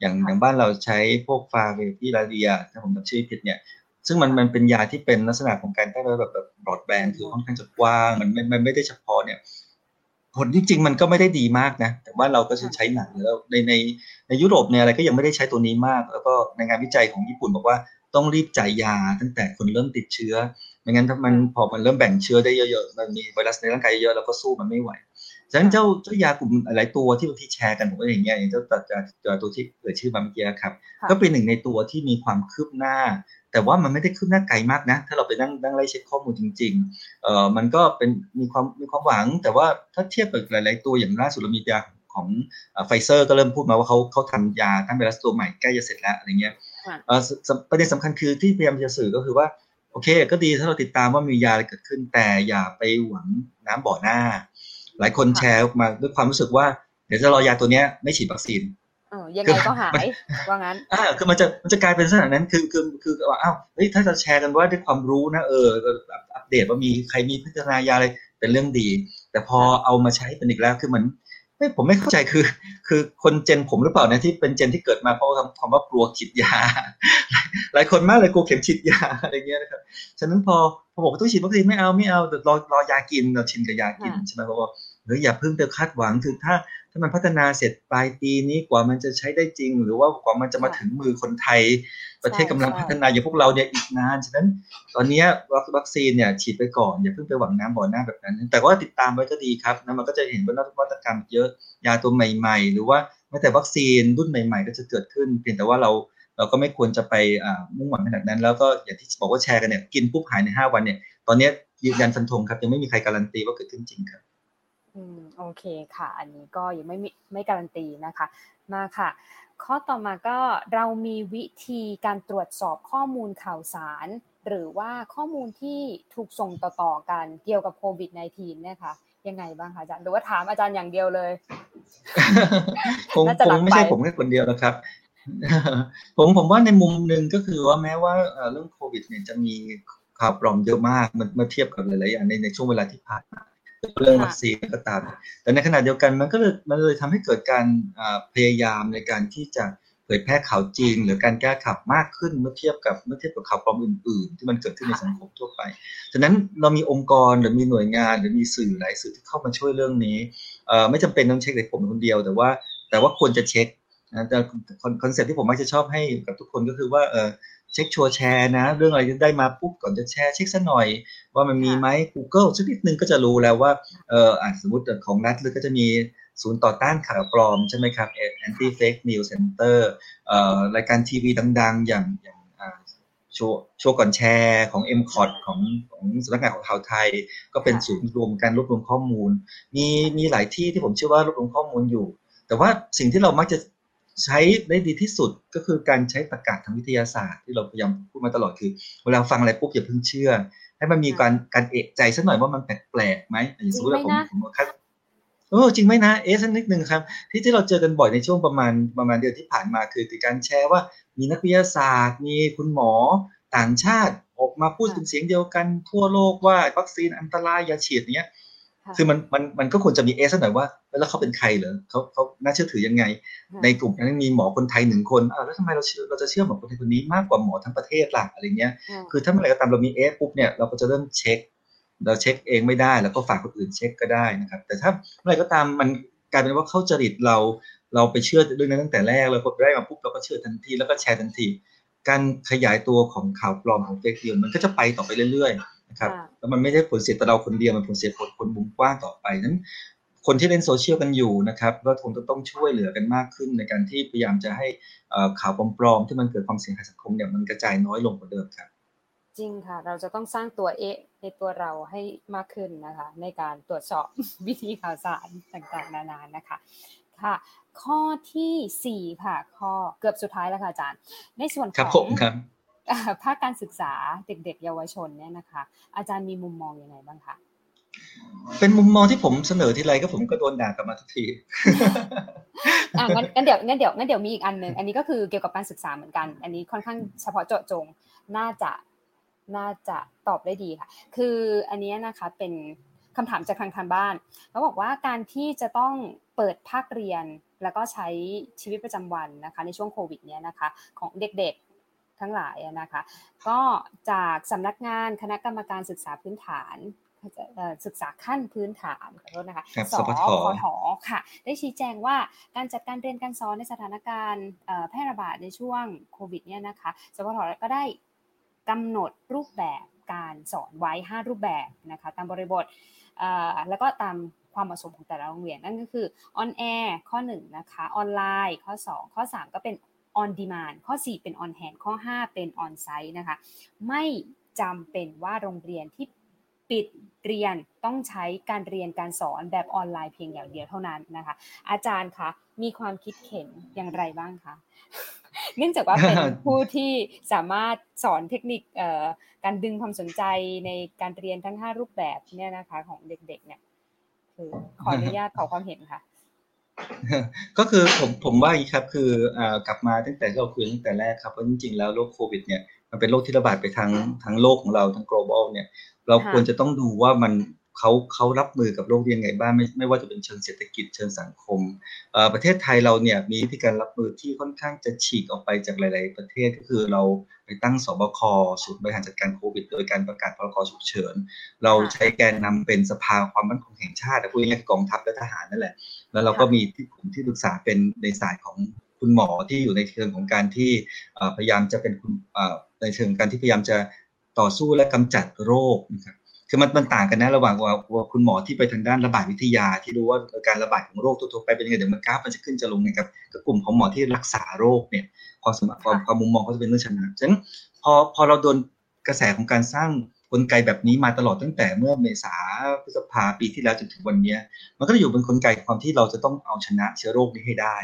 Speaker 3: อย่างอย่างบ้านเราใช้พวกฟาเวพิลาเรียถ้าผมจำชื่อผิดเนี่ยซึ่งมันมันเป็นยาที่เป็นลักษณะของการต้านไวรัสแบบแบบบรอดแบนคือค่อนข้างจะกว้างมันไม่มันไม่ได้เฉพาะเนี่ยผลจริงๆมันก็ไม่ได้ดีมากนะ แต่ว่าเราก็ใช้หนักแล้วในในในยุโรปเนี่ยอะไรก็ยังไม่ได้ใช้ตัวนี้มาก แล้วก็ในงานวิจัยของญี่ปุ่นบอกว่าต้องรีบจ่ายยาตั้งแต่คนเริ่มติดเชื้อ ไม่งั้นถ้ามันพอมันเริ่มแบ่งเชื้อได้เยอะๆ มันมีไวรัสในร่างกายเยอะแล้วก็สู้มันไม่ไหว ฉะนั้นเจ้าเจ้ายากลุ่มหลายตัวที่บางทีแชร์กันผมก็อย่างเงี้ยอย่างเจ้าตัดจากตัวที่เกิดชื่อมาเมื่อกี้ครับ ก็เป็นหนึ่งในตัวที่มีความคืบหน้า แต่ว่ามันไม่ได้คืบหน้าไกลมากนะ ถ้าเราไปนั่งนั่งไล่เช็คข้อมูลจริงๆ เอ่อ มันก็เป็นมีความมีความหวัง แต่ว่าถ้าเทียบกับหลาย ๆ ตัวอย่างล่าสุดเรามียาของไฟเซอร์ก็เริ่มพูดมาว่าเขาเขาทำยาต้านไวรัสตัวใหม่ใกล้จะเสร็จแล้วอะไรเงี้ยประเด็นสำคัญคือที่พยายามจะสื่อก็คือว่า โอเค ก็ดีถ้าเราติดตามว่ามียาอะไรเกิดขึ้น แต่อย่าไปหวังน้ำบ่อหน้า หลายคนแชร์มาด้วยความรู้สึกว่า เดี๋ยวจะรอยาตัวเนี้ยไม่ฉีดวัคซีน
Speaker 2: ยังไงก็หาย ว่างั้น
Speaker 3: อ่า คือมันจะมันจะกลายเป็นลักษณะนั้น คือคือคือว่าอ้าวเฮ้ยถ้าจะแชร์กันว่าด้วยความรู้นะเอออัปเดตว่ามีใครมีพัฒนายาอะไรเป็นเรื่องดี แต่พอเอามาใช้เป็นอีกแล้วคือเหมือน ไม่ผมไม่เข้าใจคือ คือคนเจนผมหรือเปล่าเนี่ยที่เป็นเจนที่เกิดมาเพราะทำคำว่ากลัวฉีดยา หลายคนมากเลยกลัวเข็มฉีดยาอะไรเงี้ยนะครับฉะนั้นพอพอบอกต้องฉีดวัคซีนไม่เอาไม่เอารอรอยากินเราชินกับยากินใช่ไหมเพราะว่าเฮ้ยอย่าเพิ่งไปคาดหวังคือถ้า ถ้ามันพัฒนาเสร็จปลายปีนี้กว่ามันจะใช้ได้จริง หรือว่ากว่ามันจะมาถึงมือคนไทย ประเทศกำลังพัฒนาอย่างพวกเราเนี่ยอีกนานฉะนั้น ตอนนี้วัคซีนเนี่ยฉีดไปก่อนอย่าเพิ่งไปหวังน้ำบ่อหน้าแบบนั้น แต่ว่าติดตามไว้ก็ดีครับนะมันก็จะเห็นว่านวัตกรรมเยอะยาตัวใหม่ ๆ หรือว่าแม้แต่วัคซีนรุ่นใหม่ ๆ ก็จะเกิดขึ้น เพียงแต่ว่าเราเราก็ไม่ควรจะไปมุ่งหวังขนาดนั้น แล้วก็อย่างที่บอกว่าแชร์กันเนี่ยกินปุ๊บหายใน 5 วันเนี่ยตอนนี้ยืนยันฟันธงครับยังไม่มีใครการันตีว่าเกิดขึ้นจริงครับ
Speaker 2: อืมโอเคค่ะ อันนี้ก็ยังไม่มีไม่การันตีนะคะ มาค่ะ ข้อต่อมาก็เรามีวิธีการตรวจสอบข้อมูลข่าวสาร หรือว่าข้อมูลที่ถูกส่งต่อๆกันเกี่ยวกับโควิด -19 เนี่ยค่ะยังไงบ้างคะอาจารย์หรือว่าถามอาจารย์อย่างเดียวเลย
Speaker 3: คงคงไม่ใช่ผมแค่คนเดียวนะครับ ผมผมว่าในมุมหนึ่งก็คือว่าแม้ว่าเรื่องโควิด เนี่ยจะมีข่าวปลอมเยอะมากเมื่อเทียบกับหลายๆอย่างในในช่วงเวลาที่ผ่านมา เรื่องวัคซีนก็ตาม แต่ในขณะเดียวกันมันก็เลยมันเลยทำให้เกิดการพยายามในการที่จะเผยแพร่ข่าวจริง หรือการแก้ข่าวมากขึ้นเมื่อเทียบกับเมื่อเทียบกับข่าวปลอมอื่น ๆ ที่มันเกิดขึ้นในสังคมทั่วไป ฉะนั้นเรามีองค์กรหรือมีหน่วยงาน หรือมีสื่อหลายสื่อที่เข้ามาช่วยเรื่องนี้ไม่จำเป็นต้องเช็คแต่ผมคนเดียว แต่ว่าแต่ว่าควรจะเช็คนะแต่ concept ที่ผมมักจะชอบให้กับทุกคนก็คือว่าเออ เช็คชัวร์แชร์นะ เรื่องอะไรได้มาปุ๊บก่อนจะแชร์เช็คซะหน่อย ว่ามันมีไหม Google สักนิดนึงก็จะรู้แล้วว่าเอออ่สมมติของนัดหรือก็จะมีศูนย์ต่อต้านข่าวปลอมใช่ไหมครับ Anti Fake News Center เอ่อรายการทีวีดังๆ อย่างอย่างชัวร์ชัวร์ก่อนแชร์ของ m c o t ของของสำนักงานของข่าวไทย ก็เป็นศูนย์รวมการรวบรวมข้อมูล มีมีหลายที่ที่ผมเชื่อว่ารวบรวมข้อมูลอยู่ แต่ว่าสิ่งที่เรามักจะ ใช้ได้ดีที่สุดก็คือการใช้ตรรกะทางวิทยาศาสตร์ที่เราพยายามพูดมาตลอดคือเวลาฟังอะไรปุ๊บอย่าเพิ่งเชื่อ ให้มันมีการการเอกใจสักหน่อยว่ามันแปลกๆไหมอย่างสมมติว่าผมผมคัดโอ้จริงไหมนะเอสักนิดนึงครับ ที่ที่เราเจอกันบ่อยในช่วงประมาณประมาณเดือนที่ผ่านมาคือการแชร์ว่ามีนักวิทยาศาสตร์ มีคุณหมอต่างชาติออกมาพูดเป็นเสียงเดียวกันทั่วโลกว่าวัคซีนอันตรายอย่าฉีดเนี้ย คือมันมันมันก็ควรจะมีเอ๊ะสักหน่อยว่า แล้วเขาเป็นใครเหรอเขาเขาน่าเชื่อถือยังไง ในกลุ่มนั้นมีหมอคนไทยหนึ่งคนอ่าแล้วทำไมเราเชื่อเราจะเชื่อหมอคนไทยคนนี้มากกว่าหมอทั้งประเทศล่ะอะไรเงี้ย คือถ้าเมื่อไหร่ก็ตามเรามีเอ๊ะปุ๊บเนี่ยเราก็จะเริ่มเช็ค เราเช็คเองไม่ได้แล้วก็ฝากคนอื่นเช็คก็ได้นะครับ แต่ถ้าเมื่อไหร่ก็ตามมันกลายเป็นว่าเข้าจริตเราเราไปเชื่อเรื่องนั้นตั้งแต่แรกเราพอได้มาปุ๊บเราก็เชื่อทันทีแล้วก็แชร์ทันที การขยายตัวของข่าวปลอมของ fake news มันก็จะไปต่อไปเรื่อย ครับแล้วมันไม่ได้ผลเสียต่อเราคนเดียวมันผลเสียผลคนมุมกว้างต่อไปนั้นคนที่เล่นโซเชียลกันอยู่นะครับก็คงจะต้องช่วยเหลือกันมากขึ้นในการที่พยายามจะให้ข่าวปลอมๆที่มันเกิดความเสียหายสังคมเนี่ยมันกระจายน้อยลงกว่าเดิมครับ
Speaker 2: จริงค่ะ เราจะต้องสร้างตัวเอ๊ะในตัวเราให้มากขึ้นนะคะ ในการตรวจสอบวิธีข่าวสารต่างๆ นานานะคะค่ะ ข้อที่ 4 ค่ะ ข้อเกือบสุดท้ายแล้วค่ะอาจารย์ ในส่วนของ ภาคการศึกษาเด็ก ๆ เยาวชนเนี่ยนะคะ อาจารย์มีมุมมองอยังไงบ้างคะ
Speaker 3: เป็นมุมมองที่ผมเสนอทีไรก็ผมก็โดนด่ากลับมาทุกที
Speaker 2: อ่างั้นเดี๋ยวงั้นเดี๋ยวงั้นเดี๋ยวมีอีกอันหนึ่งอันนี้ก็คือเกี่ยวกับการศึกษาเหมือนกัน อันนี้ค่อนข้างเฉพาะเจาะจงน่าจะน่าจะตอบได้ดีค่ะ คืออันนี้นะคะเป็นคำถามจากทางทางบ้านเขาบอกว่าการที่จะต้องเปิดภาคเรียนแล้วก็ใช้ชีวิตประจำวันนะคะ ในช่วงโควิดเนี้ยนะคะ ของเด็ก ทั้งหลายนะคะ ก็จากสำนักงานคณะกรรมการศึกษาพื้นฐานศึกษาขั้นพื้นฐานขอโทษนะคะ
Speaker 3: สพท
Speaker 2: ค่ะ ได้ชี้แจงว่าการจัดการเรียนการสอนในสถานการณ์แพร่ระบาดในช่วงโควิดเนี่ยนะคะ สพทก็ได้กำหนดรูปแบบการสอนไว้ 5 รูปแบบนะคะตามบริบทแล้วก็ตามความเหมาะสมของแต่ละโรงเรียนนั่นก็คือ on air ข้อ 1 นะคะ ออนไลน์ข้อ 2 ข้อ 3 ก็เป็น on demand ข้อ 4 เป็น on hand ข้อ 5 เป็น on site นะคะ ไม่จำเป็นว่าโรงเรียนที่ปิดเรียนต้องใช้การเรียนการสอนแบบออนไลน์เพียงอย่างเดียวเท่านั้นนะคะ อาจารย์คะมีความคิดเห็นอย่างไรบ้างคะเนื่องจากว่าเป็นผู้ที่สามารถสอนเทคนิคการดึงความสนใจในการเรียนทั้ง 5 รูปแบบเนี่ยนะคะของเด็กๆเนี่ยคือขออนุญาตขอความเห็นค่ะ
Speaker 3: ก็คือผมผมว่าอย่างนี้ครับ คือกลับมาตั้งแต่เราคุยตั้งแต่แรกครับว่าจริงๆแล้วโรคโควิดเนี่ยมันเป็นโรคที่ระบาดไปทั้งทั้งโลกของเราทั้ง global เนี่ย เราควรจะต้องดูว่ามัน เขาเขารับมือกับโรคยังไงบ้างไม่ไม่ว่าจะเป็นเชิงเศรษฐกิจเชิงสังคม ประเทศไทยเราเนี่ยมีวิธีการรับมือที่ค่อนข้างจะฉีกออกไปจากหลาย ๆ ประเทศก็คือเราไปตั้งสบคศูนย์บริหารจัดการโควิด โดยการประกาศพรกฉุกเฉิน เราใช้แกนนำเป็นสภาความมั่นคงแห่งชาติพูดง่ายๆกองทัพและทหารนั่นแหละ แล้วเราก็มีที่กลุ่มที่ปรึกษาเป็นในสายของคุณหมอที่อยู่ในเชิงของการที่พยายามจะเป็นคุณในเชิงการที่พยายามจะต่อสู้และกำจัดโรคนะครับ คือมันมันต่างกันนะระหว่างว่าคุณหมอที่ไปทางด้านระบาดวิทยา ที่รู้ว่าการระบาดของโรคทั่วไปเป็นยังไงเดี๋ยวมันกราฟมันจะขึ้นจะลงไงครับกับกลุ่มของหมอที่รักษาโรคเนี่ยความสมความความมุมมองเขาจะเป็นเรื่องชนะฉะนั้นพอพอเราโดนกระแสของการสร้างกลไกแบบนี้มาตลอดตั้งแต่เมื่อเมษาพฤษภาปีที่แล้วจนถึงวันนี้มันก็จะอยู่บนกลไกความที่เราจะต้องเอาชนะเชื้อโรคนี้ให้ได้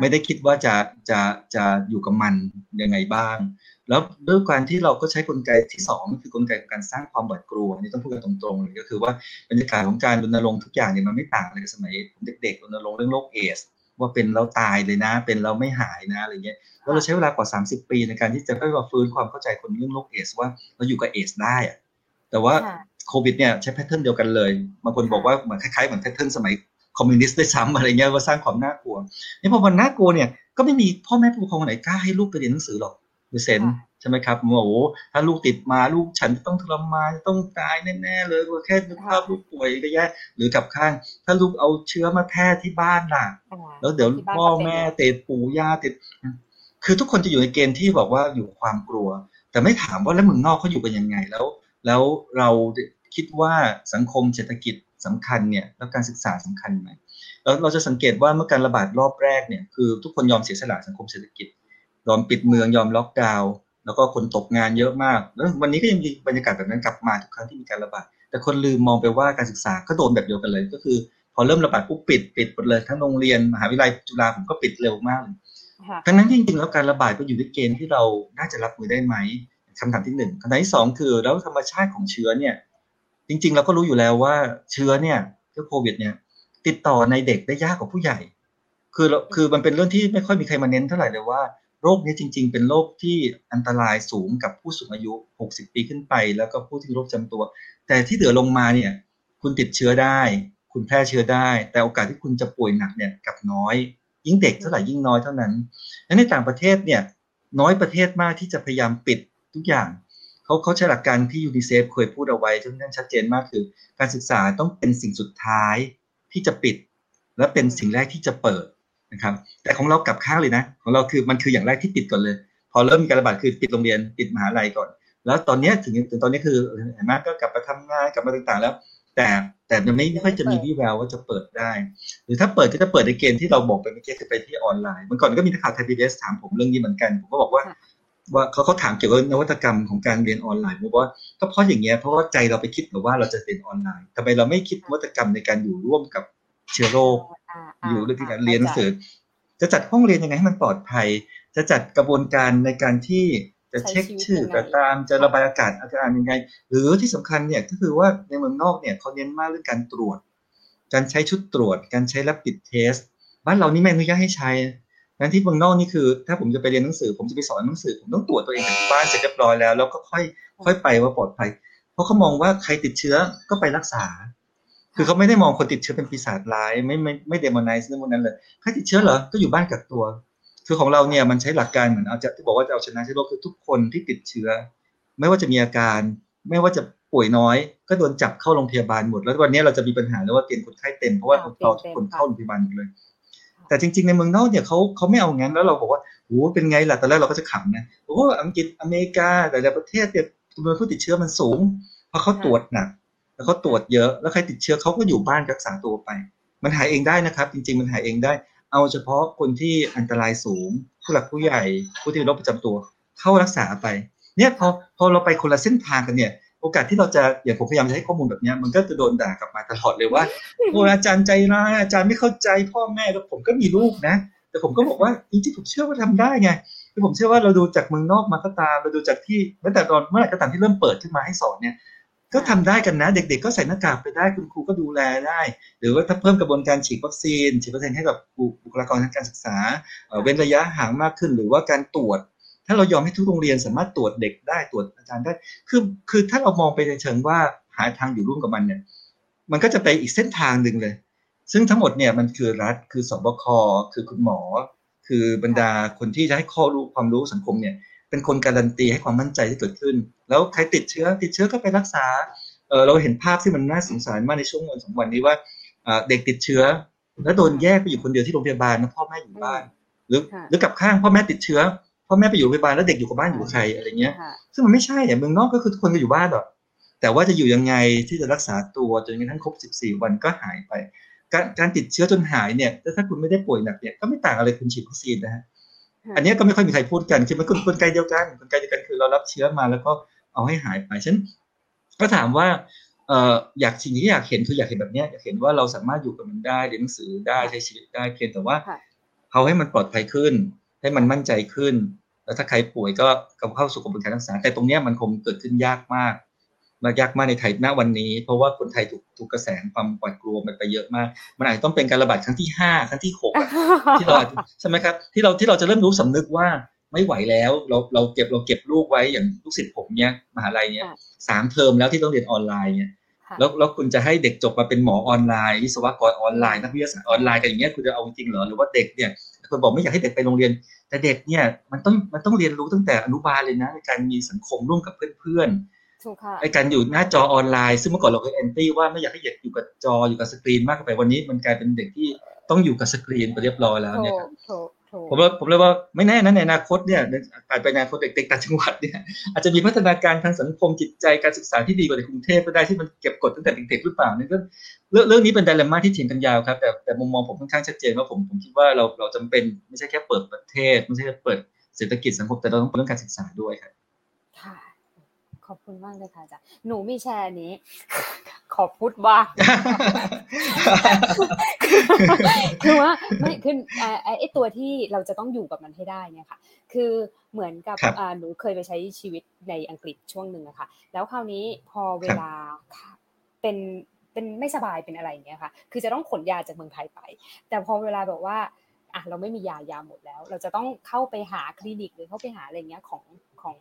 Speaker 3: ไม่ได้คิดว่าจะจะจะอยู่กับมันยังไงบ้าง แล้วด้วยการที่เราก็ใช้กลไกที่สองคือกลไกของการสร้างความหวาดกลัวนี่ต้องพูดกันตรงๆเลยก็คือว่าบรรยากาศของการรณรงค์ทุกอย่างเนี่ยมันไม่ต่างอะไรกับสมัยเด็กๆรณรงค์เรื่องโรคเอดส์ว่าเป็นแล้วตายเลยนะ เป็นแล้วไม่หายนะอะไรเงี้ยแล้วเราใช้เวลากว่า 30 ปีในการที่จะค่อยมาฟื้นความเข้าใจคนเรื่องโรคเอดส์ว่าเราอยู่กับเอดส์ได้อะแต่ว่าโควิดเนี่ยใช้ pattern เดียวกันเลยบางคนบอกว่าเหมือนคล้ายๆเหมือน pattern สมัยคอมมิวนิสต์ด้วยซ้ำอะไรเงี้ยว่าสร้างความน่ากลัวนี่พอมันน่ากลัวเนี่ยก็ไม่มีพ่อแม่ผู้ปกครองคนไหนกล้าให้ลูกไปเรียนหนังสือหรอก ดูเซนใช่ไหมครับโอ้โหถ้าลูกติดมาลูกฉันต้องทรมานต้องตายแน่ๆเลยแค่นึกภาพลูกป่วยก็แย่หรือกับข้าง ถ้าลูกเอาเชื้อมาแพร่ที่บ้านล่ะ แล้วเดี๋ยวพ่อแม่ติดปู่ย่าติด คือทุกคนจะอยู่ในเกณฑ์ที่บอกว่าอยู่ความกลัว แต่ไม่ถามว่าแล้วเมืองนอกเขาอยู่กันยังไงแล้ว แล้วเราคิดว่าสังคมเศรษฐกิจสำคัญเนี่ยแล้วการศึกษาสำคัญไหมแล้วเราจะสังเกตว่าเมื่อการระบาดรอบแรกเนี่ยคือทุกคนยอมเสียสละสังคมเศรษฐกิจ ยอมปิดเมืองยอมล็อกดาวน์แล้วก็คนตกงานเยอะมากแล้ววันนี้ก็ยังมีบรรยากาศแบบนั้นกลับมาทุกครั้งที่มีการระบาดแต่คนลืมมองไปว่าการศึกษาก็โดนแบบเดียวกันเลย ก็คือ พอเริ่มระบาดปุ๊บปิดปิดหมดเลยทั้งโรงเรียนมหาวิทยาลัยจุฬาผมก็ปิดเร็วมากเลยทั้งนั้นจริงๆแล้วการระบาดก็อยู่ในเกณฑ์ที่เราน่าจะรับมือได้ไหมคำถามที่หนึ่งคำถามที่สองคือแล้วธรรมชาติของเชื้อเนี่ย จริง ๆ เราก็รู้อยู่แล้วว่าเชื้อเนี่ยเชื้อโควิด เนี่ย ติดต่อในเด็กได้ยากกว่าผู้ใหญ่ คือคือมันเป็นเรื่องที่ไม่ค่อยมีใครมาเน้นเท่าไหร่เลยว่า โรคนี้จริง ๆ เป็นโรคที่อันตรายสูงกับผู้สูงอายุ 60 ปีขึ้นไป แล้วก็ผู้ที่มีโรคจำตัว แต่ที่เหลือลงมาเนี่ย คุณติดเชื้อได้ คุณแพร่เชื้อได้ แต่โอกาสที่คุณจะป่วยหนักเนี่ยกับน้อย ยิ่งเด็กเท่าไหร่ยิ่งน้อยเท่านั้นและในต่างประเทศเนี่ยน้อยประเทศมากที่จะพยายามปิดทุกอย่างเขาเขาใช้หลักการที่ยูนิเซฟเคยพูดเอาไว้ที่นั่นชัดเจนมากคือ การศึกษาต้องเป็นสิ่งสุดท้ายที่จะปิด และเป็นสิ่งแรกที่จะเปิด นะครับ แต่ของเรากลับข้างเลยนะ ของเราคือมันคืออย่างแรกที่ปิดก่อนเลย พอเริ่มมีการระบาดคือปิดโรงเรียนปิดมหาลัยก่อน แล้วตอนนี้ถึงถึงตอนนี้คือเห็นไหมก็กลับมาทำงานกลับมาต่างๆ แล้ว แต่แต่ยังไม่ค่อยจะมีวี่แววว่าจะเปิดได้ หรือถ้าเปิดก็จะเปิดในเกณฑ์ที่เราบอกไปเมื่อกี้คือไปที่ออนไลน์เมื่อก่อนก็มีนักข่าวไทยพีบีเอสถามผมเรื่องนี้เหมือนกันผมก็บอกว่าว่าเขาเขาถามเกี่ยวกับนวัตกรรมของการเรียนออนไลน์ผมบอกว่าก็เพราะอย่างเงี้ยเพราะว่าใจเราไปคิดแบบว่าเราจะเรียนออนไลน์ทำไมเราไม่คิดนวัตกรรมในการอยู่ร่วมกับเชื้อโรค อยู่เรื่องการเรียนหนังสือ จะจัดห้องเรียนยังไงให้มันปลอดภัย จะจัดกระบวนการในการที่จะเช็คชื่อกระตามจะระบายอากาศอาการยังไง หรือที่สำคัญเนี่ยก็คือว่าในเมืองนอกเนี่ยเขาเน้นมากเรื่องการตรวจ การใช้ชุดตรวจ การใช้รับปิดเทสบ้านเรานี่ไม่อนุญาตให้ใช้นั้นที่เมืองนอกนี่คือ ถ้าผมจะไปเรียนหนังสือ ผมจะไปสอนหนังสือ ผมต้องตรวจตัวเองที่บ้านเสร็จเรียบร้อยแล้ว แล้วก็ค่อยค่อยไปว่าปลอดภัย เพราะเขามองว่าใครติดเชื้อก็ไปรักษา คือเขาไม่ได้มองคนติดเชื้อเป็นปีศาจร้ายไม่ไม่ไม่เดมอนไนซ์เรื่องพวกนั้นเลยใครติดเชื้อเหรอก็อยู่บ้านกักตัว คือของเราเนี่ยมันใช้หลักการเหมือนเอาจะที่บอกว่าจะเอาชนะเชื้อโรคคือทุกคนที่ติดเชื้อ ไม่ว่าจะมีอาการ ไม่ว่าจะป่วยน้อย ก็โดนจับเข้าโรงพยาบาลหมด แล้ววันนี้เราจะมีปัญหาแล้วว่าเตียงคนไข้เต็มเพราะว่าเราทุกคนเข้าโรงพยาบาลหมดเลย แต่จริง ๆในเมืองนอกเนี่ยเขาเขาไม่เอางั้นแล้วเราบอกว่าโอ้เป็นไงล่ะตอนแรกเราก็จะขำนะโอ้อังกฤษอเมริกาแต่ละประเทศเนี่ยจำนวนผู้ติดเชื้อมันสูง เพราะเขาตรวจหนัก แล้วเขาตรวจเยอะแล้วใครติดเชื้อเขาก็อยู่บ้านรักษาตัวไป มันหายเองได้นะครับ จริง ๆ มันหายเองได้ เอาเฉพาะคนที่อันตรายสูง ผู้หลักผู้ใหญ่ ผู้ที่มีโรคประจำตัว เข้ารักษาไป เนี่ยพอพอเราไปคนละเส้นทางกันเนี่ยโอกาสที่เราจะอย่างผมพยายามจะให้ข้อมูลแบบนี้มันก็จะโดนด่ากลับมาตลอดเลยว่าโอ้อาจารย์ใจร้ายอาจารย์ไม่เข้าใจพ่อแม่แล้วผมก็มีลูกนะ แต่ผมก็บอกว่าจริงๆผมเชื่อว่าทำได้ไงคือผมเชื่อว่าเราดูจากเมืองนอกมาก็ตามเราดูจากที่แม้แต่ตอนเมื่อไหร่ก็ตามที่เริ่มเปิดขึ้นมาให้สอนเนี่ย ก็ทำได้กันนะ เด็ก ๆ ก็ใส่หน้ากากไปได้คุณครูก็ดูแลได้ หรือว่าถ้าเพิ่มกระบวนการฉีดวัคซีนฉีดวัคซีนให้กับบุคลากรทางการศึกษาเว้นระยะห่างมากขึ้น หรือว่าการตรวจ ถ้าเรายอมให้ทุกโรงเรียนสามารถตรวจเด็กได้ตรวจอาจารย์ได้ คือคือถ้าเรามองไปในเชิงว่าหาทางอยู่ร่วมกับมันเนี่ย มันก็จะไปอีกเส้นทางหนึ่งเลย ซึ่งทั้งหมดเนี่ยมันคือรัฐคือสบคคือคุณหมอ คือบรรดาคนที่จะให้ข้อรู้ความรู้สังคมเนี่ย เป็นคนการันตีให้ความมั่นใจที่เกิดขึ้น แล้วใครติดเชื้อติดเชื้อก็ไปรักษาเออเราเห็นภาพที่มันน่าสงสารมากในช่วงวันสองวันนี้ว่าเด็กติดเชื้อ แล้วโดนแยกไปอยู่คนเดียวที่โรงพยาบาลนะพ่อแม่อยู่บ้าน หรือหรือกับข้างพ่อแม่ติดเชื้อพ่อแม่ไปอยู่โรงพยาบาลแล้วเด็กอยู่กับบ้านอยู่กับใครอะไรเงี้ย ซึ่งมันไม่ใช่อะเมืองนอกก็คือทุกคนก็อยู่บ้านหรอกแต่ว่าจะอยู่ยังไงที่จะรักษาตัวจนกระทั่งครบ 14 วันก็หายไป การการติดเชื้อจนหายเนี่ยถ้าคุณไม่ได้ป่วยหนักเนี่ยก็ไม่ต่างอะไรคุณฉีดวัคซีนนะฮะ อันนี้ก็ไม่ค่อยมีใครพูดกันคือมันกลไกเดียวกันกลไกเดียวกันคือเรารับเชื้อมาแล้วก็เอาให้หายไปฉันก็ถามว่าเอ่ออยากสิ่งที่อยากเห็นคืออยากเห็นแบบนี้อยากเห็นว่าเราสามารถอยู่กับมันได้เรียนหนังสือได้ใช้ชีวิตได้เพียงแต่ว่าเอาให้มันปลอดภัยขึ้น ให้มันมั่นใจขึ้น แล้วถ้าใครป่วยก็เข้าสู่กระบวนการรักษาแต่ตรงนี้มันคงเกิดขึ้นยากมาก มากยากมากในไทยณวันนี้ เพราะว่าคนไทยถูกถูกกระแสความหวาดกลัวมันไปเยอะมาก มันอาจจะต้องเป็นการระบาดครั้งที่ห้าครั้งที่หกที่เราใช่ไหมครับที่เราที่เราจะเริ่มรู้สำนึกว่าไม่ไหวแล้ว เราเราเก็บเราเก็บลูกไว้อย่างลูกศิษย์ผมเนี้ยมหาลัยเนี้ยสามเทอมแล้วที่ต้องเรียนออนไลน์เนี่ยแล้วแล้วคุณจะให้เด็กจบมาเป็นหมอออนไลน์วิศวกรออนไลน์นักวิทยาศาสตร์ออนไลน์กันอย่างเงี้ยคุณจะเอาจริงเหรอหรือว่าเด็กเนี่ยคนบอกไม่อยากให้เด็กไปโรงเรียน แต่เด็กเนี่ยมันต้องมันต้องเรียนรู้ตั้งแต่อนุบาลเลยนะในการมีสังคมร่วมกับเพื่อนๆ ไอการอยู่หน้าจอออนไลน์ ซึ่งเมื่อก่อนเราเคย anti ว่าไม่อยากให้เด็กอยู่กับจออยู่กับสกรีนมากไปวันนี้มันกลายเป็นเด็กที่ต้องอยู่กับสกรีนไปเรียบร้อยแล้วเนี่ยผมเลยผมเลยว่าไม่แน่นะในอนาคตเนี่ยอาจไปอนาคตเด็กๆต่างจังหวัดเนี่ยอาจจะมีพัฒนาการทางสังคมจิตใจการศึกษาที่ดีกว่าในกรุงเทพก็ได้ที่มันเก็บกดตั้งแต่เด็กๆหรือเปล่านี่ก็เรื่องเรื่องนี้เป็นไดเลม่าที่เถียงกันยาวครับ แต่แต่มุมมองผมค่อนข้างชัดเจนว่าผมผมคิดว่าเราเราจำเป็นไม่ใช่แค่เปิดประเทศ ไม่ใช่แค่เปิดเศรษฐกิจสังคมแต่เราต้องเรื่องการศึกษาด้วยครับ
Speaker 2: ค่ะ ขอบคุณมากเลยค่ะอาจารย์หนูมีแชร์นี้ ขอพูดบ้างคือว่าไม่คือไอ้ตัวที่เราจะต้องอยู่กับมันให้ได้เนี่ยค่ะ คือเหมือนกับหนูเคยไปใช้ชีวิตในอังกฤษช่วงหนึ่งอะค่ะ แล้วคราวนี้พอเวลาเป็นเป็นไม่สบายเป็นอะไรเงี้ยค่ะ คือจะต้องขนยาจากเมืองไทยไป แต่พอเวลาแบบว่าอะเราไม่มียายาหมดแล้ว เราจะต้องเข้าไปหาคลินิกหรือเข้าไปหาอะไรเงี้ยของ ของ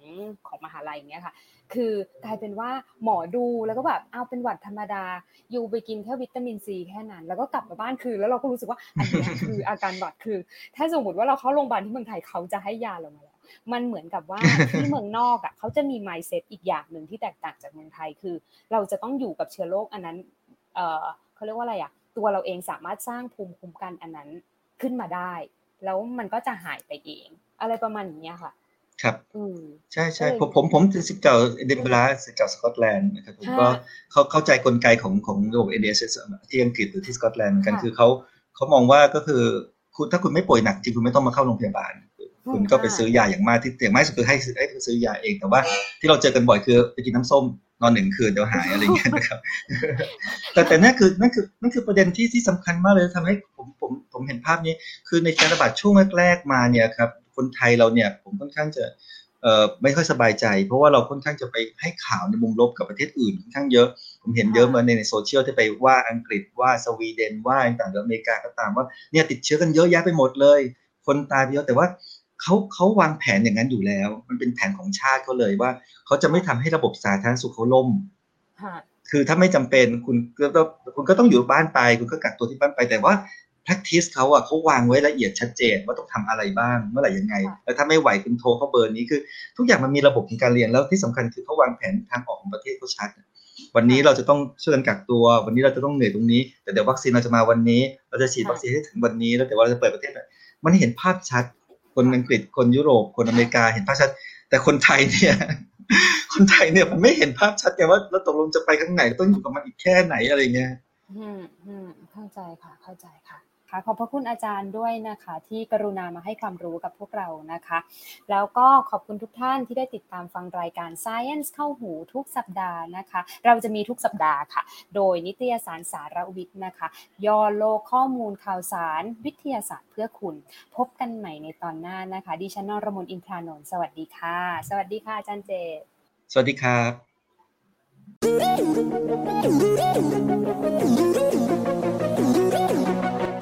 Speaker 2: ของมหาลัยเงี้ยค่ะ คือกลายเป็นว่าหมอดูแล้วก็แบบเอาเป็นหวัดธรรมดา อยู่ไปกินแค่วิตามินซีแค่นั้น แล้วก็กลับมาบ้านคือแล้วเราก็รู้สึกว่าอันนี้คืออาการหวัดคือ ถ้าสมมติว่าเราเข้าโรงพยาบาลที่เมืองไทยเขาจะให้ยาเรามาแล้วมันเหมือนกับว่าที่เมืองนอกอะเขาจะมี mindset อีกอย่างหนึ่งที่แตกต่างจากเมืองไทยคือ เราจะต้องอยู่กับเชื้อโรคอันนั้นเออเขาเรียกว่าอะไรอะตัวเราเองสามารถสร้างภูมิคุ้มกันอันนั้นขึ้นมาได้ แล้วมันก็จะหายไปเอง อะไรประมาณนี้ค่ะ
Speaker 3: ครับใช่ใช่ผมผมผมศิษย์เก่าเอดินบะระศิษย์เก่าสกอตแลนด์นะครับผมก็เขาเข้าใจกลไกของของระบบ NHS ที่อังกฤษหรือที่สกอตแลนด์กันคือเขาเขามองว่าก็คือคุณถ้าคุณไม่ป่วยหนักจริงคุณไม่ต้องมาเข้าโรงพยาบาล คุณก็ไปซื้อยาอย่างมากที่อย่างมากสุดคือให้ให้ซื้อยาเองแต่ว่าที่เราเจอกันบ่อยคือไปกินน้ำส้มนอนหนึ่งคืนเดี๋ยวหายอะไรเงี้ยนะครับ แต่แต่นั่นคือนั่นคือนั่นคือประเด็นที่ที่สำคัญมากเลยทำให้ผมผมผมเห็นภาพนี้ คือในการระบาดช่วงแรกๆมาเนี่ยครับ คนไทยเราเนี่ยผมค่อนข้างจะเอ่อไม่ค่อยสบายใจ เพราะว่าเราค่อนข้างจะไปให้ข่าวในมุมลบกับประเทศอื่นค่อนข้างเยอะ ผมเห็นเยอะมาในในโซเชียลที่ไปว่าอังกฤษว่าสวีเดนว่าต่างๆหรืออเมริกาก็ตามว่าเนี่ยติดเชื้อกันเยอะแยะไปหมดเลย คนตายไปเยอะแต่ว่าเขาเขาวางแผนอย่างนั้นอยู่แล้ว มันเป็นแผนของชาติเขาเลยว่าเขาจะไม่ทำให้ระบบสาธารณสุขเขาล่มคือถ้าไม่จำเป็นคุณก็ต้องคุณก็ต้องอยู่บ้านไป คุณก็กักตัวที่บ้านไปแต่ว่า practice เขาอะเขาวางไว้ละเอียดชัดเจนว่าต้องทำอะไรบ้างเมื่อไหร่ยังไง แล้วถ้าไม่ไหวคุณโทรเข้าเบอร์นี้คือ ทุกอย่างมันมีระบบในการเรียนแล้วที่สำคัญคือเขาวางแผนทางออกของประเทศเขาชัดวันนี้เราจะต้องช่วยกันกักตัว วันนี้เราจะต้องเหนื่อยตรงนี้ แต่เดี๋ยววัคซีนเราจะมาวันนี้ เราจะฉีดวัคซีนให้ถึงวันนี้ แล้วแต่ว่าเราจะเปิดประเทศมันเห็นภาพชัด คนอังกฤษคนยุโรป คนอเมริกาเห็นภาพชัด แต่คนไทยเนี่ยคนไทยเนี่ยมันไม่เห็นภาพชัดไงว่าเราตกลงจะไปข้างไหนต้องอยู่กับมันอีกแค่ไหนอะไรเงี้ย
Speaker 2: อืมอืมเข้าใจค่ะเข้าใจค่ะ ขอบพระคุณอาจารย์ด้วยนะคะ ที่กรุณามาให้ความรู้กับพวกเรานะคะ แล้วก็ขอบคุณทุกท่านที่ได้ติดตามฟังรายการ Science เข้าหูทุกสัปดาห์นะคะ เราจะมีทุกสัปดาห์ค่ะ โดยนิตยสารสารวิทย์นะคะ ย่อโลกข้อมูลข่าวสารวิทยาศาสตร์เพื่อคุณ พบกันใหม่ในตอนหน้านะคะ ดิฉันนรมนอินทรานนท์สวัสดีค่ะ สวัสดีค่ะอาจารย์เจ
Speaker 3: สวัสดี
Speaker 1: ครับ